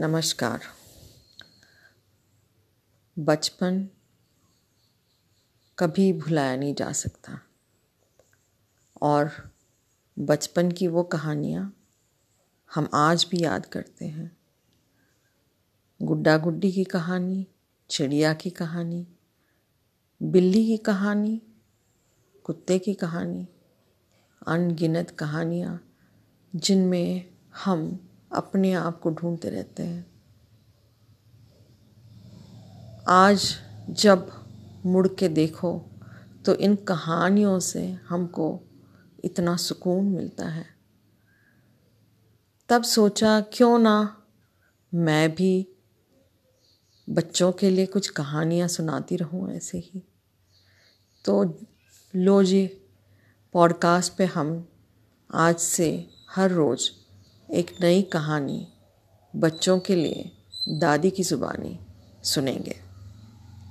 नमस्कार। बचपन कभी भुलाया नहीं जा सकता। और बचपन की वो कहानियाँ हम आज भी याद करते हैं। गुड्डा गुड्डी की कहानी, चिड़िया की कहानी, बिल्ली की कहानी, कुत्ते की कहानी, अनगिनत कहानियाँ जिनमें हम अपने आप को ढूंढते रहते हैं। आज जब मुड़ के देखो तो इन कहानियों से हमको इतना सुकून मिलता है। तब सोचा, क्यों ना मैं भी बच्चों के लिए कुछ कहानियाँ सुनाती रहूँ ऐसे ही। तो लो जी, पॉडकास्ट पे हम आज से हर रोज़ एक नई कहानी बच्चों के लिए दादी की ज़ुबानी सुनेंगे।